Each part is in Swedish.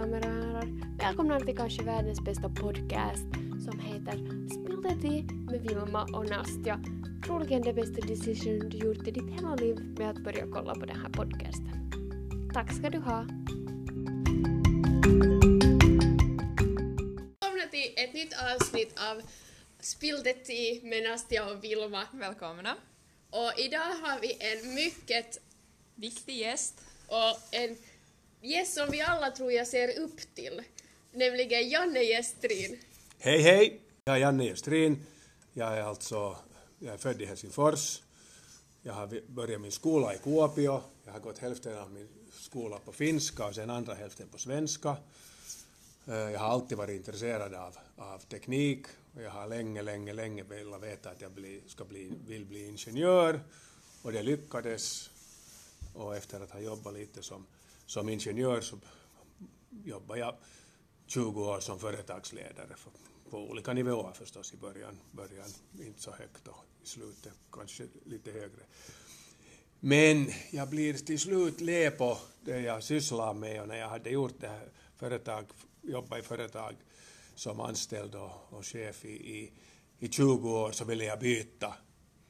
damer och herrar. Välkomna till kanske världens bästa podcast som heter Spill the tea med Vilma och Nastja. Troligen det bästa decision du gjort i ditt hela liv med att börja kolla på den här podcasten. Tack ska du ha. Välkomna till ett nytt avsnitt av Spill the tea med Nastja och Vilma. Välkomna. Och idag har vi en mycket Viktig gäst. och en gäst som vi alla tror jag ser upp till, nämligen Janne Gestrin. Hej hej! Jag är Janne Gestrin. Jag är alltså jag är född i Helsingfors. Jag har börjat min skola i Kuopio. Jag har gått hälften av min skola på finska och sen andra hälften på svenska. Eh, jag har alltid varit intresserad av, av teknik och jag har länge, länge, länge velat veta att jag bli, ska bli, vill bli ingenjör och det lyckades. Och efter att ha jobbat lite som, som ingenjör så jobbade jag 20 år som företagsledare för, på olika nivåer förstås i början, början inte så högt och i slutet kanske lite högre. Men jag blir till slut le på det jag sysslar med och när jag hade gjort det här företag, jobbat i företag som anställd och, och chef i, i, i 20 år så ville jag byta.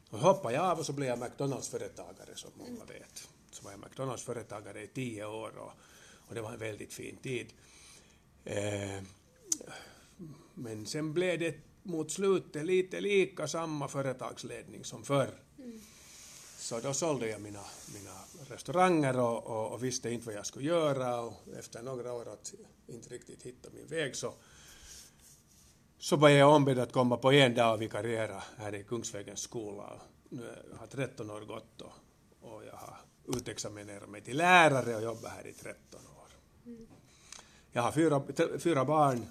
Och hoppade jag av och så blev jag McDonalds-företagare som många vet. Så var jag McDonalds-företagare i 10 år och, och det var en väldigt fin tid. Eh, men sen blev det mot slutet lite lika samma företagsledning som förr. Så då sålde jag mina, mina restauranger och, och, och visste inte vad jag skulle göra och efter några år att inte riktigt hitta min väg så, så var jag ombedd att komma på en dag och vikariera här i Kungsvägens skola. Nu har 13 år gått och, och jag har utexaminerat mig till lärare och jobbat här i 13 år. Jag har fyra, fyra barn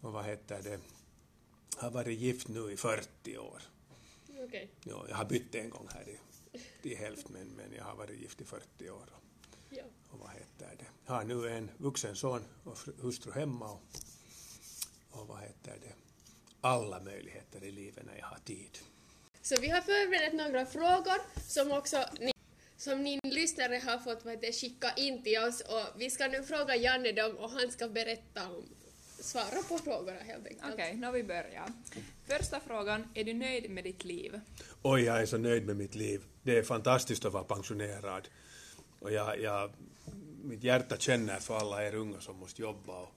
och vad heter det, har varit gift nu i 40 år. Okej. Ja, jag har bytt en gång här i, i hälft men, men jag har varit gift i 40 år. Och, Ja. och vad heter det, jag har nu en vuxen son och hustru hemma och, och vad heter det, alla möjligheter i livet när jag har tid. Så vi har förberett några frågor som också ni, som ni lyssnare har fått vad det, skicka in till oss och vi ska nu fråga Janne dem och han ska berätta om, svara på frågorna helt enkelt. Okej, nu vi börjar. Första frågan, är du nöjd med ditt liv? Oj, jag är så nöjd med mitt liv. Det är fantastiskt att vara pensionerad. Och jag, jag, mitt hjärta känner för alla er unga som måste jobba och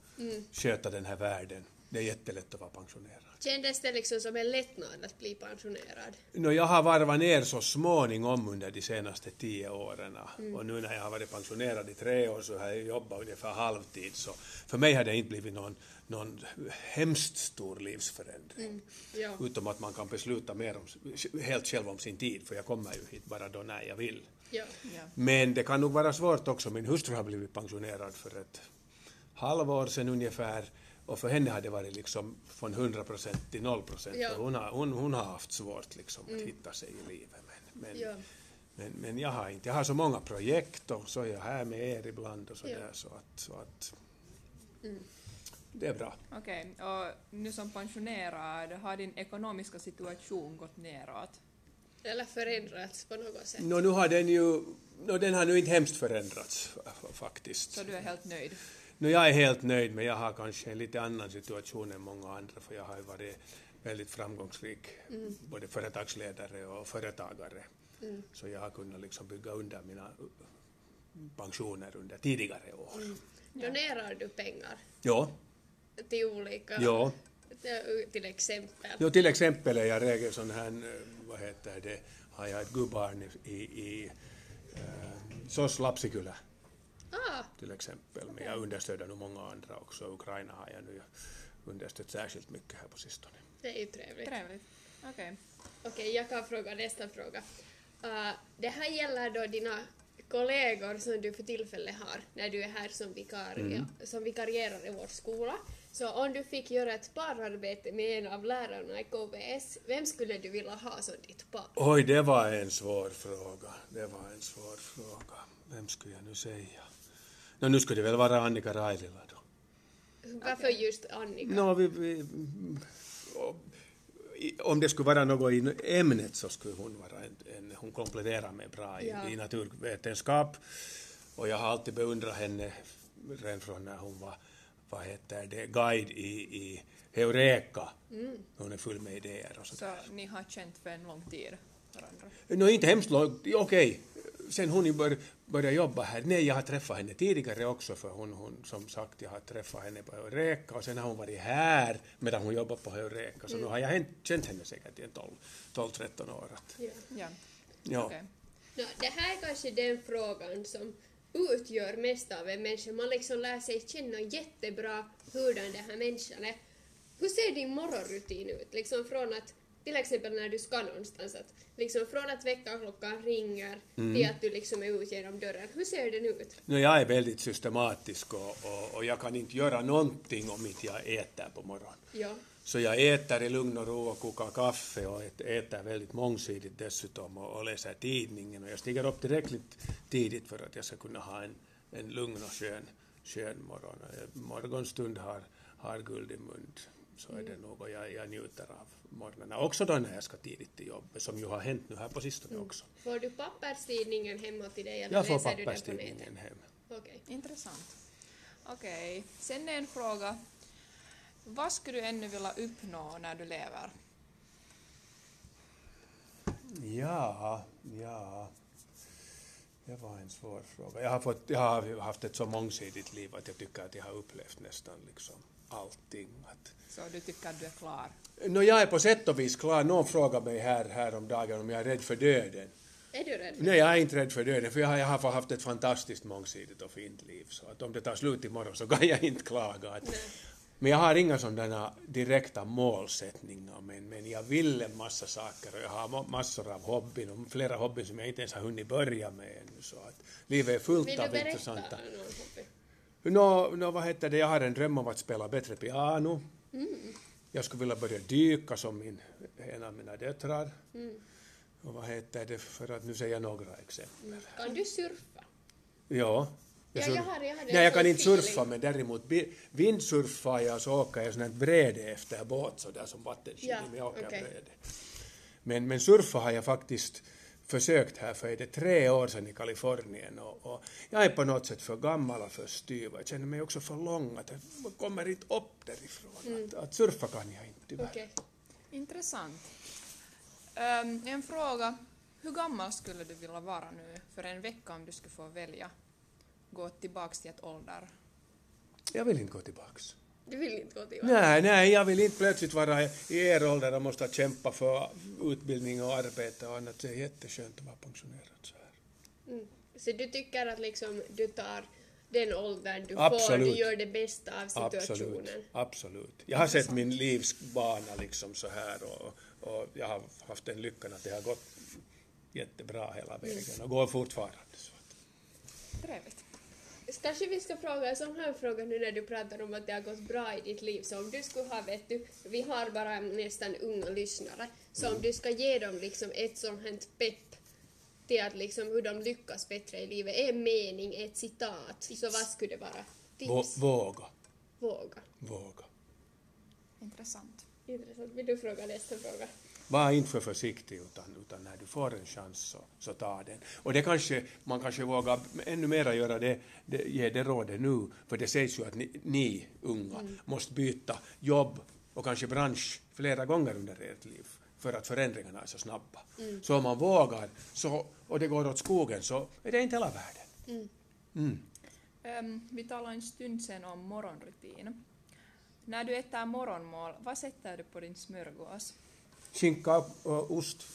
sköta den här världen. Det är jättelätt att vara pensionerad. Kändes det liksom som en lättnad att bli pensionerad? No, jag har varvat ner så småningom under de senaste tio åren och nu när jag har varit pensionerad i tre år så har jag jobbat ungefär halvtid så för mig har det inte blivit någon, någon hemskt stor livsförändring. Ja. Utom att man kan besluta mer om, helt själv om sin tid för jag kommer ju hit bara då när jag vill. Ja. Ja. Men det kan nog vara svårt också. Min hustru har blivit pensionerad för ett halvår sedan ungefär och för henne har det varit liksom från 100 procent till 0 procent. Ja. Hon, har, hon, hon har haft svårt liksom att hitta sig i livet. Men, men, Ja. men, men jag har inte. Jag har så många projekt och så är jag här med er ibland och så Ja. där så att, så att det är bra. Okej, och nu som pensionerad, har din ekonomiska situation gått neråt? Eller förändrats på något sätt? Nå, nu har den ju, no, den har nu inte hemskt förändrats fa- faktiskt. Så du är helt nöjd? No, jag är helt nöjd, men jag har kanske en lite annan situation än många andra, för jag har ju varit väldigt framgångsrik, både företagsledare och företagare. Så jag har kunnat liksom bygga under mina pensioner under tidigare år. Donerar du pengar Ja, till olika, ja. till, exempel? Jo, till exempel är jag regel sån här, eh, vad heter det, har jag ett gubbarn i, i, i äh, SOS Lapsikylä Ah, till exempel, men jag understöder nog många andra också. Ukraina har jag nu understött särskilt mycket här på sistone. det är ju trevligt. Trevligt. Okej. Okej, jag kan fråga nästa fråga. Uh, det här gäller då dina kollegor som du för tillfället har när du är här som, vikarie, som vikarierar i vår skola. Så om du fick göra ett pararbete med en av lärarna i KVS, vem skulle du vilja ha som ditt par? Oj, det var en svår fråga. Det var en svår fråga. Vem skulle jag nu säga? Nå, nu skulle det väl vara Annika Railila då. Varför just Annika? Nå, vi, vi, om det skulle vara något i ämnet så skulle hon vara en, en hon kompletterar mig bra i, Ja. i naturvetenskap. Och jag har alltid beundrat henne redan från när hon var vad heter det, guide i, i Heureka. Mm. Hon är full med idéer och sådär. Så ni har känt för en lång tid varandra? No, inte hemskt långt, okej. Okay. Sen hon bör, började jobba här, nej jag har träffat henne tidigare också för hon, hon som sagt jag har träffat henne på Heureka och sen har hon varit här medan hon jobbar på Heureka så mm. nu har jag känt henne säkert i 12-13 år. Ja. ja. ja. Okay. No, det här är kanske den frågan som utgör mest av en människa. Man liksom lär sig känna jättebra hurdan den här människan är. Hur ser din morgonrutin ut? Liksom från att, till exempel när du ska någonstans, att liksom från att väckarklockan ringer mm. till att du liksom är ute genom dörren. Hur ser den ut? No, jag är väldigt systematisk och, och, och jag kan inte göra någonting om inte jag äter på morgonen. Ja. Så jag äter i lugn och ro och kokar kaffe och äter väldigt mångsidigt dessutom och, och läser tidningen. Och jag stiger upp tillräckligt tidigt för att jag ska kunna ha en, en lugn och skön, skön morgon. Morgonstund har, har guld i mun. Så är det nog och jag, jag njuter av morgnarna. Också då när jag ska tidigt till jobbet, som ju har hänt nu här på sistone mm. också. Får du papperstidningen hemma till dig eller jag läser du den på nätet? Jag får papperstidningen hem. Okej. Okay. Intressant. Okej, okay. sen en fråga vad skulle du ännu vilja uppnå när du lever? Ja, ja. Det var en svår fråga. Jag har, fått, jag har haft ett så mångsidigt liv att jag tycker att jag har upplevt nästan liksom allting. Så du tycker att du är klar? No, jag är på sätt och vis klar. Någon frågade mig här, här om dagen om jag är rädd för döden. Är du rädd? Nej, jag är inte rädd för döden, för jag har, jag har haft ett fantastiskt mångsidigt och fint liv. Så att om det tar slut imorgon så kan jag inte klaga. Att, men jag har inga sådana direkta målsättningar, men, men jag vill en massa saker och jag har massor av hobbyn och flera hobbyn som jag inte ens har hunnit börja med ännu. Så att livet är fullt av intressanta... Vill du berätta Nå, no, vad heter det, jag har en dröm om att spela bättre piano. Mm. Jag skulle vilja börja dyka som min, en av mina döttrar. Mm. Och vad heter det, för att nu säga några exempel. Mm. Kan du surfa? Ja. Jag, ja, jag, har, jag, har nej, jag kan inte surfa, men däremot vindsurfar jag så åker jag sånt bräde efter båt så där som vattenskidor, ja, men jag åker okay. bräde. Men, men surfa har jag faktiskt försökt här för är det tre år sedan i Kalifornien och, och, jag är på något sätt för gammal och för styv. Jag känner mig också för lång att jag kommer inte upp därifrån. Mm. Att, att, surfa kan jag inte tyvärr. Okay. Intressant. Um, en fråga. Hur gammal skulle du vilja vara nu för en vecka om du skulle få välja? gå tillbaks till ett ålder? Jag vill inte gå tillbaks. Du vill inte gå tillbaks? Nej, nej, jag vill inte plötsligt vara i er ålder och måste kämpa för utbildning och arbete och annat. Det är jätteskönt att vara pensionerad så här. Mm. Så du tycker att liksom du tar den åldern du Absolut. får, du gör det bästa av situationen? Absolut. Absolut. Jag har sett min livsbana liksom så här och, och jag har haft den lyckan att det har gått jättebra hela vägen mm. och går fortfarande. Trevligt. Kanske vi ska fråga en sån här fråga nu när du pratar om att det har gått bra i ditt liv. Så om du skulle ha, vet du, vi har bara nästan unga lyssnare, så om du ska ge dem liksom ett sånt här pepp till att liksom hur de lyckas bättre i livet, en mening, ett citat, Tips. så vad skulle det vara? Tips? Våga. Våga. Våga. Intressant. Intressant. Vill du fråga nästa fråga? Var inte för försiktig, utan, utan när du får en chans så, så ta den. Och det kanske, man kanske vågar ännu mer göra det, det, ge det rådet nu, för det sägs ju att ni, ni unga mm. måste byta jobb och kanske bransch flera gånger under ert liv för att förändringarna är så snabba. Mm. Så om man vågar så, och det går åt skogen så är det inte hela världen. Mm. Um, vi talade en stund sen om morgonrutin. När du äter morgonmål, vad sätter du på din smörgås? Skinka och ost.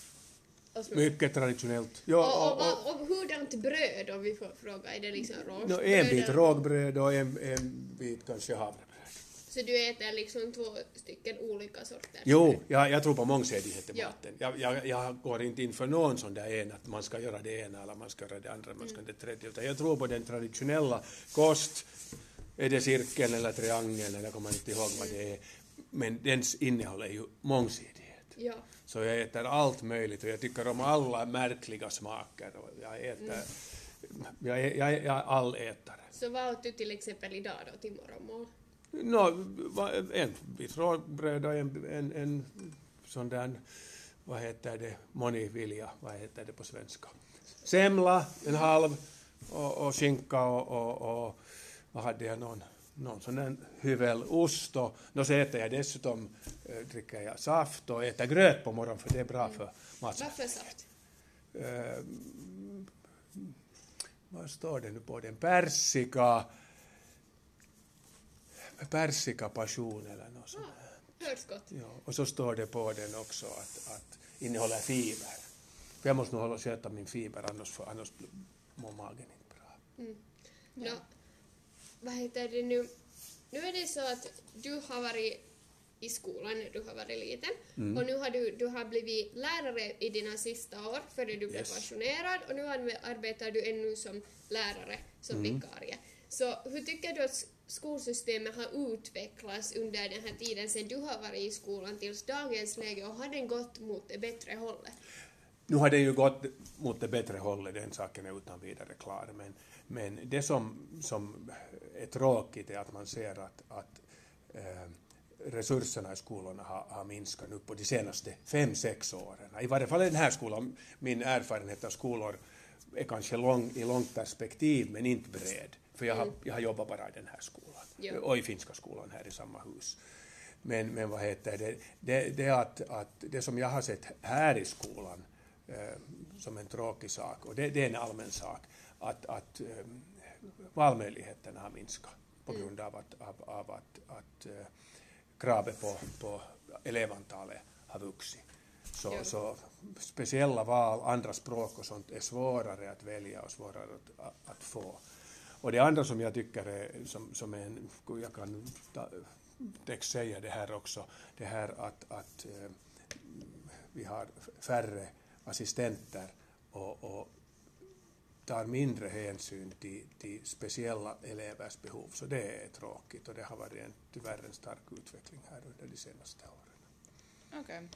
Mycket traditionellt. Ja, och, och, och, och hurdant bröd om vi får fråga? Är det liksom rågbröd? No, en bit rågbröd och en, en bit kanske havrebröd. Så du äter liksom två stycken olika sorter? Jo, jag, jag tror på mångsidighet i maten. Jag, jag, jag, går inte in för någon sån där en att man ska göra det ena eller man ska göra det andra, man ska mm. det tredje. Utan jag tror på den traditionella kost, är det cirkeln eller triangeln eller jag kommer inte ihåg vad det är. Men dens innehåll är ju mångsidigt. Ja. Så jag äter allt möjligt och jag tycker om alla märkliga smaker. Jag äter, mm. jag, är, jag, jag är allätare. Så vad åt du till exempel idag då till morgonmål? No, en bit rågbröd och en, en, en sån där, vad heter det, monivilja, vad heter det på svenska? Semla, en halv, och, och skinka och, och, och vad hade jag någon, någon sån där hyvel ost och då så äter jag dessutom, äh, dricker jag saft och äter gröt på morgonen för det är bra för matsättningen. Varför saft? Äh, vad står det nu på den? Persika, persika passion eller något sånt. Ah, hörs gott. Ja, och så står det på den också att, att innehåller fiber. För jag måste nog hålla sköta min fiber annars, för, annars mår magen inte bra. Mm. Nå, vad heter det nu? Nu är det så att du har varit i skolan när du har varit liten Mm. och nu har du, du har blivit lärare i dina sista år före du blev Yes. pensionerad och nu ar- arbetar du ännu som lärare, som Mm. vikarie. Så hur tycker du att skolsystemet har utvecklats under den här tiden sedan du har varit i skolan tills dagens läge och har den gått mot det bättre hållet? Nu har det ju gått mot det bättre hållet, den saken är utan vidare klar. Men, men det som, som är tråkigt är att man ser att, att eh, resurserna i skolorna har, har minskat nu på de senaste fem, sex åren. I varje fall i den här skolan, min erfarenhet av skolor är kanske lång, i långt perspektiv men inte bred. För jag har, jag har jobbat bara i den här skolan Ja. och i finska skolan här i samma hus. Men, men vad heter det, det, det är att, att det som jag har sett här i skolan eh, som en tråkig sak, och det, det är en allmän sak, att, att eh, valmöjligheterna har minskat på grund av att, av, av att, att eh, kravet på, på elevantalet har vuxit. Så, Ja. så speciella val, andra språk och sånt är svårare att välja och svårare att, att, få. Och det andra som jag tycker är, som, som är en, jag kan ta, text säga det här också, det här att, att eh, vi har färre assistenter och, och tar mindre hänsyn till, till speciella elevers behov. Så det är tråkigt och det har varit en, tyvärr en stark utveckling här under de senaste åren. Okej.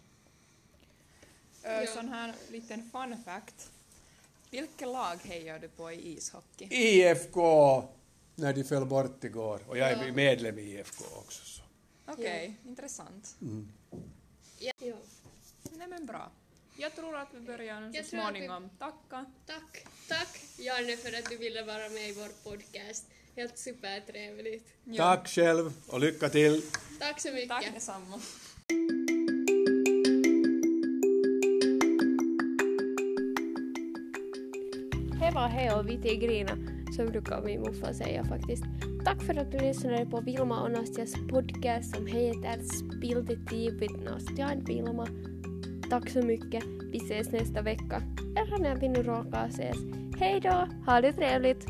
Ja. Ö, Sån här liten fun fact. Vilket lag hejar du på i ishockey? IFK när de föll bort igår och jag är Ja. medlem i IFK också. Så. Okej, intressant. Mm. Ja. ja. Nej men bra. Jag tror att vi börjar Jag så tror att vi- småningom tacka. Tack, tack Janne för att du ville vara med i vår podcast. Helt supertrevligt. Ja. Tack själv och lycka till! Tack så mycket. Tack detsamma. Hej var hej och vi Tigrina, som brukar min morfar säga faktiskt. Tack för att du lyssnade på Vilma och Nastias podcast som heter Spill the tea with Nastia and Vilma. Tack så mycket. Vi ses nästa vecka. Eller när vi nu råkar ses. Hej då, ha det trevligt!